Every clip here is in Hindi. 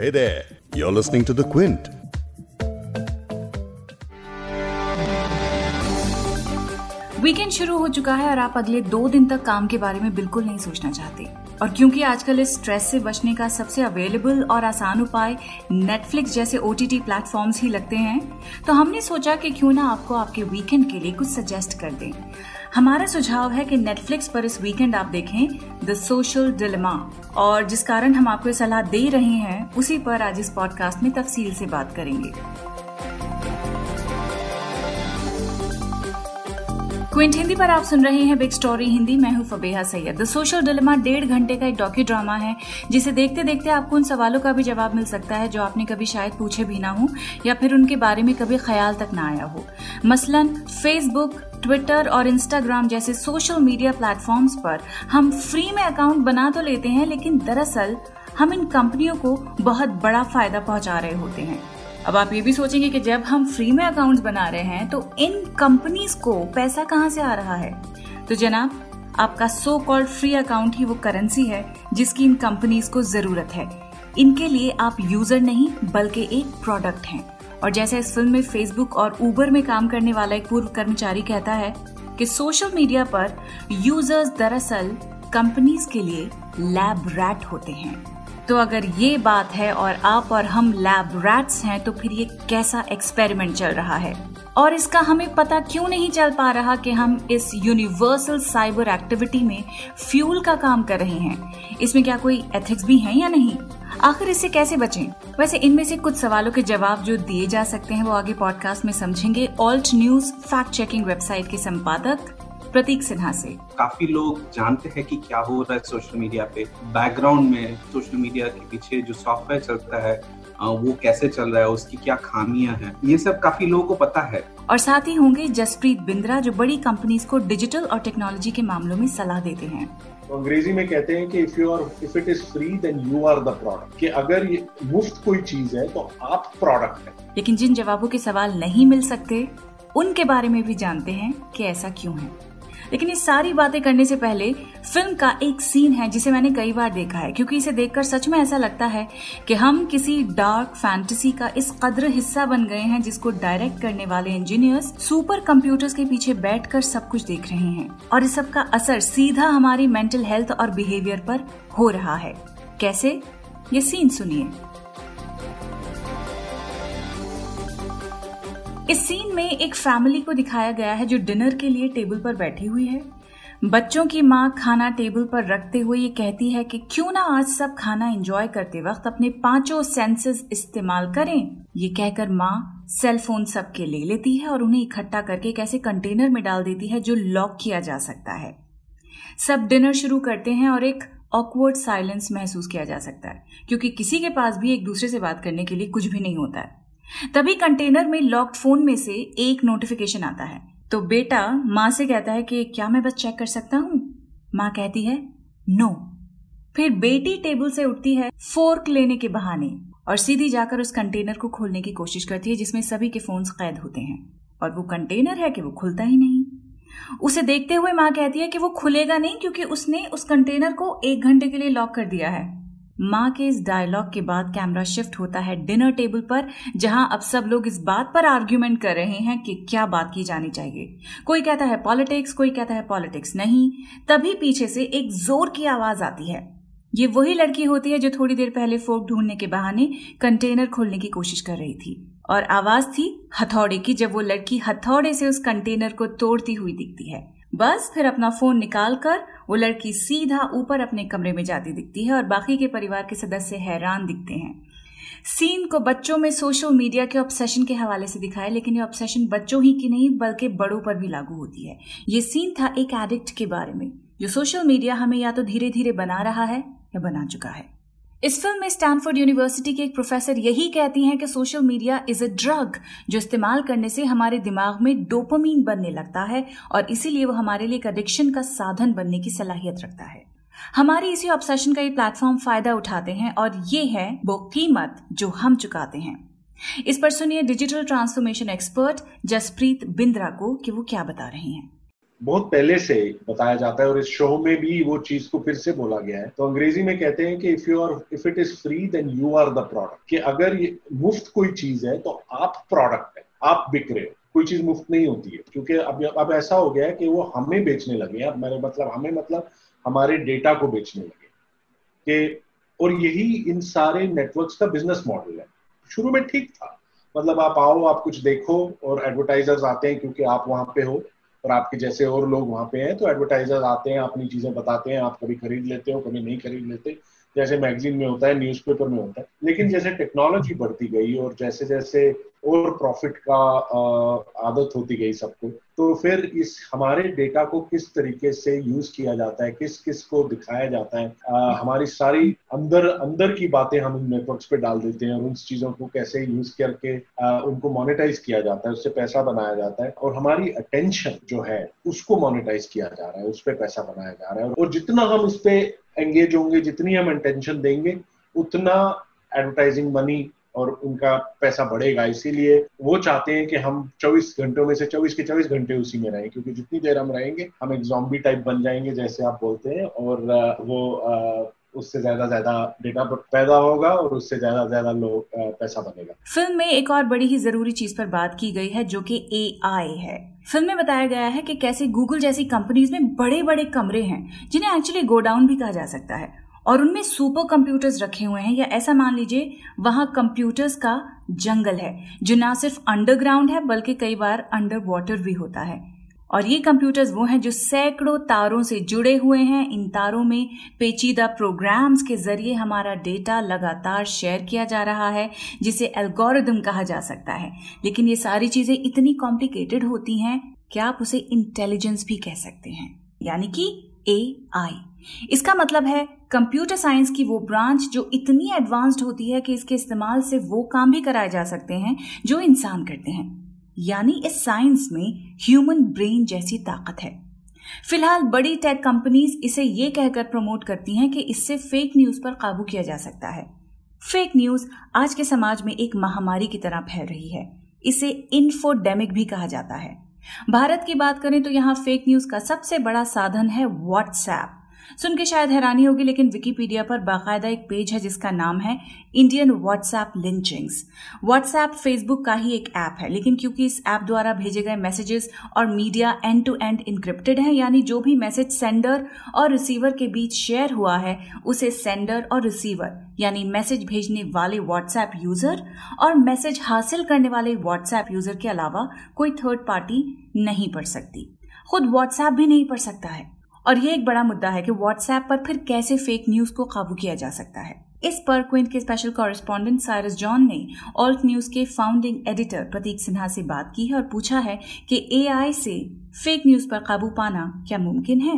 Hey there, you're listening to The Quint. Weekend शुरू हो चुका है और आप अगले दो दिन तक काम के बारे में बिल्कुल नहीं सोचना चाहते और क्योंकि आजकल इस स्ट्रेस से बचने का सबसे अवेलेबल और आसान उपाय नेटफ्लिक्स जैसे ओ टी प्लेटफॉर्म्स ही लगते हैं तो हमने सोचा कि क्यों ना आपको आपके वीकेंड के लिए कुछ सजेस्ट कर दें हमारा सुझाव है कि नेटफ्लिक्स पर इस वीकेंड आप देखें द सोशल डिलेमा और जिस कारण हम आपको सलाह दे रहे हैं, उसी पर आज इस पॉडकास्ट में तफसील से बात करेंगे। क्विंट हिंदी पर आप सुन रहे हैं बिग स्टोरी हिंदी। मैं हूँ Fabeha Syed. The social dilemma डेढ़ घंटे का एक डॉक्यू ड्रामा है, जिसे देखते देखते आपको उन सवालों का भी जवाब मिल सकता है, जो आपने कभी शायद पूछे भी ना हो, या फिर उनके बारे में कभी ख्याल तक ना आया हो। मसलन फेसबुक ट्विटर और इंस्टाग्राम जैसे सोशल मीडिया प्लेटफॉर्म्स पर हम फ्री में अकाउंट बना तो लेते हैं, लेकिन दरअसल हम इन कंपनियों को बहुत बड़ा फ़ायदा पहुँचा रहे होते हैं। अब आप ये भी सोचेंगे कि जब हम फ्री में अकाउंट्स बना रहे हैं तो इन कंपनीज़ को पैसा कहाँ से आ रहा है? तो जनाब, आपका सो कॉल्ड फ्री अकाउंट ही वो करेंसी है, जिसकी इन कंपनीज़ को ज़रूरत है। इनके लिए आप यूज़र नहीं, बल्कि एक प्रोडक्ट हैं। और जैसे इस फ़िल्म में फेसबुक और ऊबर में काम करने वाला एक पूर्व कर्मचारी कहता है कि सोशल मीडिया पर यूज़र्स दरअसल कंपनीज़ के लिए लैब रैट होते हैं। तो अगर ये बात है और आप और हम लैब रैट्स हैं तो फिर ये कैसा एक्सपेरिमेंट चल रहा है? और इसका हमें पता क्यों नहीं चल पा रहा कि हम इस यूनिवर्सल साइबर एक्टिविटी में फ्यूल का काम कर रहे हैं? इसमें क्या कोई एथिक्स भी है या नहीं? आखिर इससे कैसे बचें? वैसे इनमें से कुछ सवालों के जवाब जो दिए जा सकते हैं वो आगे पॉडकास्ट में समझेंगे। Alt News fact checking website के संपादक प्रतीक सिन्हा से। काफ़ी लोग जानते हैं कि क्या हो रहा है सोशल मीडिया पे। बैकग्राउंड में सोशल मीडिया के पीछे जो सॉफ्टवेयर चलता है वो कैसे चल रहा है उसकी क्या खामियाँ हैं ये सब काफ़ी लोगों को पता है। और साथ ही होंगे जसप्रीत बिंद्रा जो बड़ी कंपनीज़ को डिजिटल और टेक्नोलॉजी के मामलों में सलाह देते हैं। तो अंग्रेज़ी में कहते हैं कि if you are if it is free then you are the product कि अगर ये मुफ़्त कोई चीज़ है तो आप प्रोडक्ट है। लेकिन जिन जवाबों के सवाल नहीं मिल सकते उनके बारे में भी जानते हैं कि ऐसा क्यों है। लेकिन ये सारी बातें करने से पहले फ़िल्म का एक सीन है जिसे मैंने कई बार देखा है, क्योंकि इसे देखकर सच में ऐसा लगता है कि हम किसी डार्क फैंटेसी का इस कद्र हिस्सा बन गए हैं जिसको डायरेक्ट करने वाले इंजीनियर्स सुपर कंप्यूटर्स के पीछे बैठकर सब कुछ देख रहे हैं। और इस सब का असर सीधा हमारी मेंटल हेल्थ और बिहेवियर पर हो रहा है। कैसे? ये सीन सुनिए। इस सीन में एक फैमिली को दिखाया गया है जो डिनर के लिए टेबल पर बैठी हुई है। बच्चों की माँ खाना टेबल पर रखते हुए ये कहती है कि क्यों ना आज सब खाना एंजॉय करते वक्त अपने पाँचों सेंसेस इस्तेमाल करें। ये कहकर माँ सेल फ़ोन सबके ले लेती है और उन्हें इकट्ठा करके एक ऐसे कंटेनर में डाल देती है जो लॉक किया जा सकता है। सब डिनर शुरू करते हैं और एक ऑकवर्ड साइलेंस महसूस किया जा सकता है, क्योंकि किसी के पास भी एक दूसरे से बात करने के लिए कुछ भी नहीं होता है। तभी कंटेनर में लॉक्ड फ़ोन में से एक नोटिफिकेशन आता है। तो बेटा, माँ से कहता है कि क्या मैं बस चेक कर सकता हूँ? माँ कहती है नो फिर बेटी टेबल से उठती है फोर्क लेने के बहाने और सीधी जाकर उस कंटेनर को खोलने की कोशिश करती है जिसमें सभी के फोन्स कैद होते हैं। और वो कंटेनर है कि वो खुलता ही नहीं। उसे देखते हुए माँ कहती है कि वो खुलेगा नहीं क्योंकि उसने उस कंटेनर को एक घंटे के लिए लॉक कर दिया है। माँ के इस डायलॉग के बाद कैमरा शिफ्ट होता है डिनर टेबल पर, जहाँ अब सब लोग इस बात पर आर्ग्यूमेंट कर रहे हैं कि क्या बात की जानी चाहिए। कोई कहता है पॉलिटिक्स कोई कहता है पॉलिटिक्स नहीं। तभी पीछे से एक ज़ोर की आवाज़ आती है। ये वही लड़की होती है जो थोड़ी देर पहले फोक ढूँढने के बहाने कंटेनर खोलने की कोशिश कर रही थी। और आवाज़ थी हथौड़े की, जब वो लड़की हथौड़े से उस कंटेनर को तोड़ती हुई दिखती है। बस फिर अपना फ़ोन निकालकर वो लड़की सीधा ऊपर अपने कमरे में जाती दिखती है और बाकी के परिवार के सदस्य हैरान दिखते हैं। सीन को बच्चों में सोशल मीडिया के ऑब्सेशन के हवाले से दिखाया, लेकिन ये ऑब्सेशन बच्चों ही की नहीं, बल्कि बड़ों पर भी लागू होती है। ये सीन था एक एडिक्ट के बारे में, जो सोशल मीडिया हमें या तो धीरे धीरे बना रहा है या बना चुका है। इस फ़िल्म में स्टैनफोर्ड यूनिवर्सिटी के एक प्रोफेसर यही कहती हैं कि social media is a drug जो इस्तेमाल करने से हमारे दिमाग में डोपामीन बनने लगता है और इसीलिए वो हमारे लिए एक एडिक्शन का साधन बनने की सलाहियत रखता है। हमारी इसी ऑब्सेशन का ये प्लेटफॉर्म फ़ायदा उठाते हैं और ये है वो कीमत जो हम चुकाते हैं। इस पर सुनिए digital transformation expert Jaspreet Bindra को कि वो क्या बता रहे हैं। बहुत पहले से बताया जाता है और इस शो में भी वो चीज़ को फिर से बोला गया है। तो अंग्रेज़ी में कहते हैं कि if you are if it is free then you are the product कि अगर ये मुफ़्त कोई चीज़ है तो आप प्रोडक्ट है, आप बिक रहे हो। कोई चीज़ मुफ़्त नहीं होती है। क्योंकि अब अब ऐसा हो गया है कि वो हमें बेचने लगे अब मेरे मतलब हमें मतलब हमारे डेटा को बेचने लगे कि, और यही इन सारे नेटवर्क्स का बिज़नेस मॉडल है। शुरू में ठीक था। मतलब आप आओ, आप कुछ देखो और एडवर्टाइजर्स आते हैं क्योंकि आप वहाँ पे हो। और आपके जैसे और लोग वहाँ पे हैं तो एडवर्टाइजर आते हैं, अपनी चीज़ें बताते हैं, आप कभी खरीद लेते हो, कभी नहीं खरीद लेते। जैसे मैगजीन में होता है न्यूज़पेपर में होता है लेकिन जैसे टेक्नोलॉजी बढ़ती गई और जैसे जैसे और प्रॉफिट का आदत होती गई सबको तो फिर इस हमारे डेटा को किस तरीके से यूज़ किया जाता है किस किस को दिखाया जाता है आ, हमारी सारी अंदर अंदर की बातें हम इन नेटवर्क्स पे डाल देते हैं और उन चीज़ों को कैसे यूज़ करके आ, उनको मोनेटाइज किया जाता है उससे पैसा बनाया जाता है और हमारी अटेंशन जो है उसको मोनेटाइज किया जा रहा है उस पर पैसा बनाया जा रहा है और जितना हम इस पे एंगेज होंगे, जितनी हम अटेंशन देंगे, उतना एडवर्टाइजिंग मनी और उनका पैसा बढ़ेगा। इसीलिए वो चाहते हैं कि हम 24 घंटों में से 24 के 24 घंटे उसी में रहें, क्योंकि जितनी देर हम रहेंगे, हम एक जॉम्बी टाइप बन जाएँगे, जैसे आप बोलते हैं, और वो उससे ज़्यादा ज़्यादा डेटा पैदा होगा और उससे ज़्यादा ज़्यादा लोग पैसा बनेगा। फ़िल्म में एक और बड़ी ही ज़रूरी चीज़ पर बात की गई है, जो कि एआई है। फ़िल्म में बताया गया है कि कैसे गूगल जैसी कंपनीज़ में बड़े बड़े कमरे हैं, जिन्हें एक्चुअली गोडाउन भी कहा जा सकता है, और उनमें सुपर कंप्यूटर्स रखे हुए हैं, या ऐसा मान लीजिए, वहाँ कंप्यूटर्स का जंगल है, जो ना सिर्फ़ अंडरग्राउंड है, बल्कि कई बार अंडर वाटर भी होता है। और ये कंप्यूटर्स वो हैं जो सैकड़ों तारों से जुड़े हुए हैं। इन तारों में पेचीदा प्रोग्राम्स के ज़रिए हमारा डेटा लगातार शेयर किया जा रहा है, जिसे एल्गोरिदम कहा जा सकता है। लेकिन ये सारी चीज़ें इतनी कॉम्प्लिकेटेड होती हैं कि आप उसे इंटेलिजेंस भी कह सकते हैं? यानी कि ए आई इसका मतलब है कंप्यूटर साइंस की वो ब्रांच जो इतनी एडवांस्ड होती है कि इसके इस्तेमाल से वो काम भी कराए जा सकते हैं, जो इंसान करते हैं। यानी इस साइंस में ह्यूमन ब्रेन जैसी ताकत है। फ़िलहाल बड़ी टेक कंपनीज़ इसे ये कहकर प्रमोट करती हैं कि इससे फेक न्यूज़ पर काबू किया जा सकता है। फेक न्यूज़ आज के समाज में एक महामारी की तरह फैल रही है। इसे इन्फोडेमिक भी कहा जाता है। भारत की बात करें तो यहाँ फेक न्यूज़ का सबसे बड़ा साधन है व्हाट्सएप सुन के शायद हैरानी होगी, लेकिन विकीपीडिया पर बाकायदा एक पेज है जिसका नाम है Indian WhatsApp lynchings WhatsApp Facebook का ही एक ऐप है, लेकिन क्योंकि इस ऐप द्वारा भेजे गए मैसेजेस और media end to end encrypted है, यानी जो भी मैसेज सेंडर और रिसीवर के बीच शेयर हुआ है, उसे सेंडर और रिसीवर यानी मैसेज भेजने वाले व्हाट्सएप यूज़र और मैसेज हासिल करने वाले व्हाट्सएप यूज़र के अलावा कोई थर्ड पार्टी नहीं पढ़ सकती। खुद व्हाट्सएप भी नहीं पढ़ सकता है। और ये एक बड़ा मुद्दा है कि व्हाट्सएप पर फिर कैसे फेक न्यूज़ को काबू किया जा सकता है। इस पर क्विंट के स्पेशल कॉरेस्पॉन्डेंट साइरस जॉन ने ऑल्ट न्यूज़ के फाउंडिंग एडिटर प्रतीक सिन्हा से बात की है और पूछा है कि एआई से फेक न्यूज़ पर काबू पाना क्या मुमकिन है?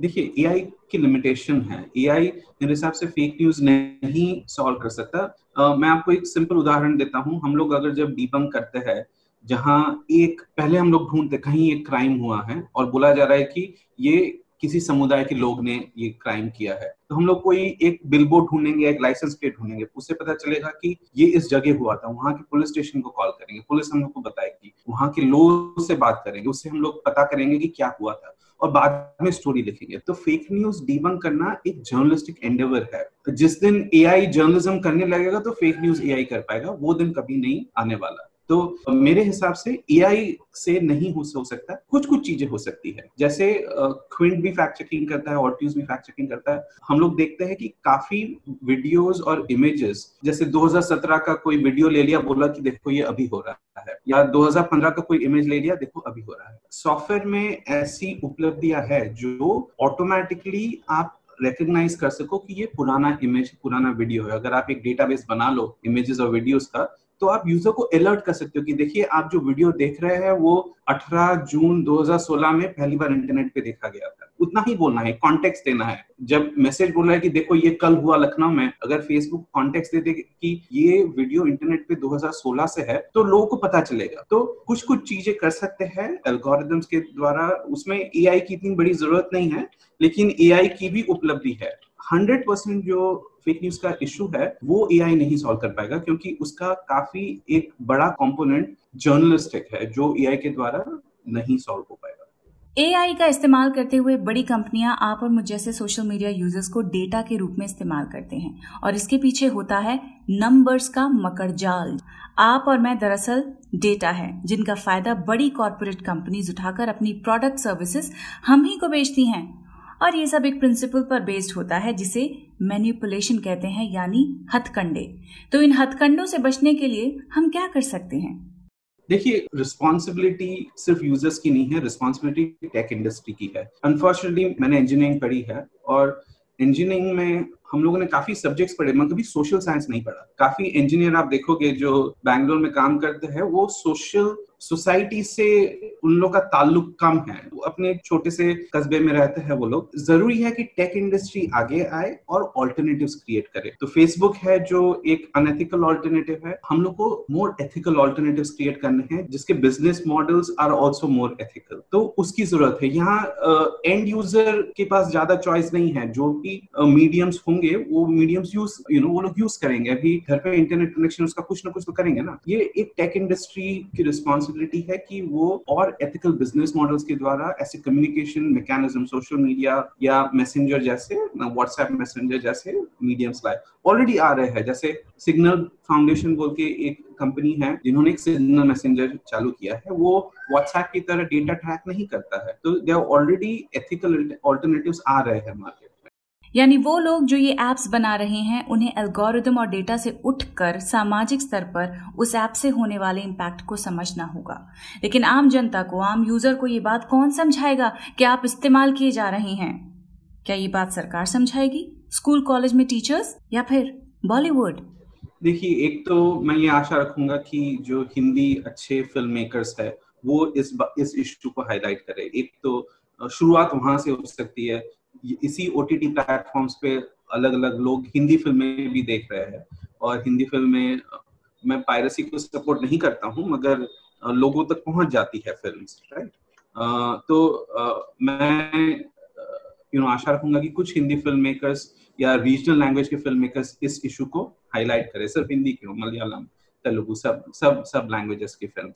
देखिए एआई की लिमिटेशन है। एआई मेरे हिसाब से फेक न्यूज़ नहीं सॉल्व कर सकता। uh, मैं आपको एक सिंपल उदाहरण देता हूँ। हम लोग अगर जब डीबंक करते हैं जहाँ एक पहले हम लोग ढूंढते कहीं एक क्राइम हुआ है और बोला जा रहा है कि ये किसी समुदाय के लोग ने ये क्राइम किया है। तो हम लोग कोई एक बिल बिलबोर्ड ढूंढेंगे, एक लाइसेंस प्लेट ढूंढेंगे, उससे पता चलेगा कि ये इस जगह हुआ था, वहाँ के पुलिस स्टेशन को कॉल करेंगे। पुलिस हम लोग को बताएगी, वहाँ के लोग से बात करेंगे, उससे हम लोग पता करेंगे कि क्या हुआ था और बाद में स्टोरी लिखेंगे। तो फेक न्यूज़ डीबंक करना एक जर्नलिस्टिक एंडेवर है। जिस दिन एआई जर्नलिज्म करने लगेगा तो फेक न्यूज़ एआई कर पाएगा, वो दिन कभी नहीं आने वाला। तो मेरे हिसाब से एआई से नहीं हो, सकता कुछ कुछ चीज़ें हो सकती है। जैसे क्विंट भी फैक्ट चेकिंग करता है ऑर्ट्यूज भी फैक्ट चेकिंग करता है। हम लोग देखते हैं कि काफ़ी वीडियोस और इमेजेस जैसे 2017 का कोई वीडियो ले लिया बोला कि देखो ये अभी हो रहा है या 2015 का कोई इमेज ले लिया देखो अभी हो रहा है। सॉफ्टवेयर में ऐसी उपलब्धियाँ है जो ऑटोमेटिकली आप रिकग्नाइज कर सको कि ये पुराना इमेज पुराना वीडियो है। अगर आप एक डेटाबेस बना लो इमेजेस और वीडियोस का तो आप यूज़र को अलर्ट कर सकते हो कि देखिए, आप जो वीडियो देख रहे हैं, वो 18 जून 2016 में पहली बार इंटरनेट पे देखा गया था। उतना ही बोलना है कॉन्टेक्स्ट देना है। जब मैसेज बोल रहा है कि देखो, ये कल हुआ लखनऊ में, अगर फेसबुक कॉन्टेक्स्ट दे दे कि ये वीडियो इंटरनेट पे 2016 से है तो लोगों को पता चलेगा। तो कुछ कुछ चीज़ें कर सकते हैं एल्गोरिदम्स के द्वारा। उसमें एआई की इतनी बड़ी ज़रूरत नहीं है, लेकिन एआई की भी उपलब्धि है। हंड्रेड परसेंट जो फेक न्यूज़ का इशू है, वो एआई नहीं सॉल्व कर पाएगा क्योंकि उसका काफ़ी एक बड़ा कंपोनेंट जर्नलिस्टिक है, जो एआई के द्वारा नहीं सॉल्व हो पाएगा। एआई का इस्तेमाल करते हुए बड़ी कंपनियाँ आप और मुझ जैसे सोशल मीडिया यूज़र्स को डेटा के रूप में इस्तेमाल करते हैं और इसके पीछे होता है नंबर्स का मकर जाल आप और मैं दरअसल डेटा है, जिनका फ़ायदा बड़ी कॉरपोरेट कंपनीज़ उठाकर अपनी प्रोडक्ट सर्विसेज़ हम ही को बेचती हैं। और ये सब एक प्रिंसिपल पर बेस्ड होता है, जिसे मैन्यूपुलेशन कहते हैं, यानी हथकंडे। तो इन हथकंडों से बचने के लिए हम क्या कर सकते हैं? देखिए रिस्पॉन्सिबिलिटी सिर्फ़ यूज़र्स की नहीं है रिस्पॉन्सिबिलिटी टेक इंडस्ट्री की है। अनफॉर्चुनेटली मैंने इंजीनियरिंग पढ़ी है और इंजीनियरिंग में हम लोगों ने काफ़ी सब्जेक्ट्स पढ़े, मगर कभी सोशल साइंस नहीं पढ़ा। काफ़ी इंजीनियर आप देखोगे जो बैंगलोर में काम करते हैं, वो सोशल सोसाइटी से उन लोग का ताल्लुक कम है। वो अपने छोटे से कस्बे में रहते हैं वो लोग। ज़रूरी है कि टेक इंडस्ट्री आगे आए और ऑल्टरनेटिव्स क्रिएट करे। तो फेसबुक है जो एक अनएथिकल ऑल्टरनेटिव है। हम लोग को मोर एथिकल ऑल्टरनेटिव्स क्रिएट करने हैं, जिसके business models are also more ethical तो उसकी ज़रूरत है। यहाँ एंड यूज़र के पास ज़्यादा चॉइस नहीं है। जो भी मीडियम्स होंगे वो मीडियम्स यूज़ यू नो वो लोग यूज़ करेंगे। अभी घर पे इंटरनेट कनेक्शन उसका कुछ ना कुछ तो करेंगे ना। ये एक टेक इंडस्ट्री की रिस्पॉन्सिबिलिटी है कि वो और एथिकल बिज़नेस मॉडल्स के द्वारा ऐसे कम्युनिकेशन मैकेनिज्म सोशल मीडिया या मैसेंजर जैसे व्हाट्सएप मैसेंजर जैसे मीडियम्स लाए। ऑलरेडी आ रहे हैं। जैसे सिग्नल फाउंडेशन बोल के एक कंपनी है, जिन्होंने एक सिग्नल मैसेंजर चालू किया है। वो व्हाट्सएप की तरह डेटा ट्रैक नहीं करता है। तो दे ऑलरेडी एथिकल ऑल्टरनेटिव्स आ रहे हैं मार्केट यानी वो लोग जो ये एप्स बना रहे हैं, उन्हें एल्गोरिदम और डेटा से उठकर सामाजिक स्तर पर उस ऐप से होने वाले इम्पैक्ट को समझना होगा। लेकिन आम जनता को, आम यूज़र को ये बात कौन समझाएगा कि आप इस्तेमाल किए जा रहे हैं? क्या ये बात सरकार समझाएगी? स्कूल कॉलेज में टीचर्स या फिर बॉलीवुड देखिए, एक तो मैं ये आशा रखूँगा कि जो हिंदी अच्छे फ़िल्म मेकर्स है, वो इस इस इश्यू को हाईलाइट करे। एक तो शुरुआत वहाँ से हो सकती है इसी ओ टी प्लेटफॉर्म्स पे अलग अलग लोग हिंदी फ़िल्में भी देख रहे हैं। और हिंदी फ़िल्में, मैं पायरेसी को सपोर्ट नहीं करता हूँ, मगर लोगों तक पहुँच जाती है फ़िल्म राइट तो मैं यू नो आशा रखूँगा कि कुछ हिंदी फ़िल्म मेकर्स या रीजनल लैंग्वेज के फ़िल्म मेकर्स इस इशू को हाईलाइट करें, सिर्फ़ हिंदी क्यों मलयालम, तेलुगु, सब सब सब लैंग्वेजेस की फ़िल्म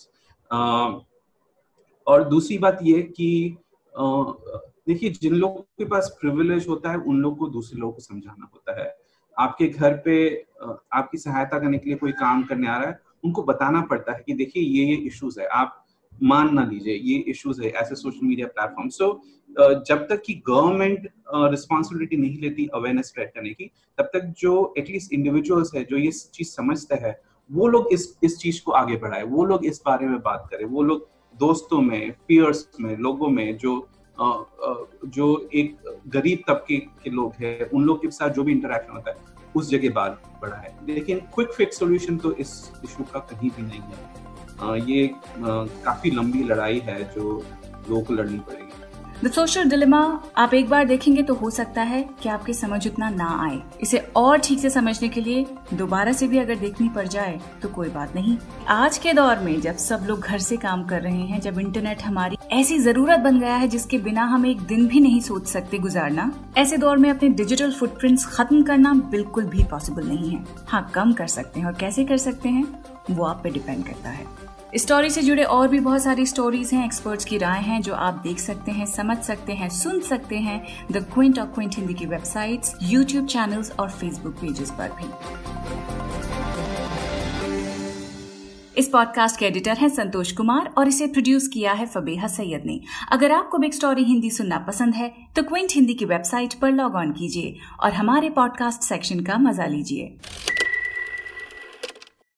और दूसरी बात ये कि देखिए, जिन लोगों के पास प्रिविलेज होता है, उन लोगों को दूसरे लोगों को समझाना होता है। आपके घर पे आपकी सहायता करने के लिए कोई काम करने आ रहा है, उनको बताना पड़ता है कि देखिए, ये ये इश्यूज़ है। आप मान ना लीजिए, ये इश्यूज़ है, ऐसे सोशल मीडिया प्लेटफॉर्म सो जब तक कि गवर्नमेंट रिस्पॉन्सिबिलिटी नहीं लेती अवेयरनेस स्प्रेड करने की, तब तक जो एटलीस्ट इंडिविजुअल्स है, जो ये चीज़ समझते हैं, वो लोग इस इस चीज़ को आगे बढ़ाए। वो लोग इस बारे में बात करें। वो लोग दोस्तों में पियर्स में, लोगों में जो जो एक गरीब तबके के लोग हैं, उन लोग के साथ जो भी इंटरेक्शन होता है, उस जगह बाल बढ़ा है लेकिन क्विक फिक्स सोल्यूशन तो इस इशू का कहीं भी नहीं है। ये काफ़ी लंबी लड़ाई है जो लोग को लड़नी पड़ेगी। द सोशल डिलेमा आप एक बार देखेंगे तो हो सकता है कि आपकी समझ उतना ना आए। इसे और ठीक से समझने के लिए दोबारा से भी अगर देखनी पड़ जाए तो कोई बात नहीं। आज के दौर में जब सब लोग घर से काम कर रहे हैं, जब इंटरनेट हमारी ऐसी ज़रूरत बन गया है जिसके बिना हम एक दिन भी नहीं सोच सकते गुजारना, ऐसे दौर में अपने डिजिटल फुटप्रिंट्स खत्म करना बिल्कुल भी पॉसिबल नहीं है। हाँ कम कर सकते हैं और कैसे कर सकते हैं, वो आप पे डिपेंड करता है। स्टोरी से जुड़े और भी बहुत सारी स्टोरीज हैं एक्सपर्ट्स की राय हैं, जो आप देख सकते हैं, समझ सकते हैं, सुन सकते हैं the Quint of Quint Hindi की वेबसाइट्स यूट्यूब चैनल्स और फेसबुक पेजेस पर भी। इस पॉडकास्ट के एडिटर हैं संतोष कुमार और इसे प्रोड्यूस किया है फबेहा सैयद ने। अगर आपको बिग स्टोरी हिंदी सुनना पसंद है तो क्विंट हिंदी की वेबसाइट पर लॉग ऑन कीजिए और हमारे पॉडकास्ट सेक्शन का मज़ा लीजिए।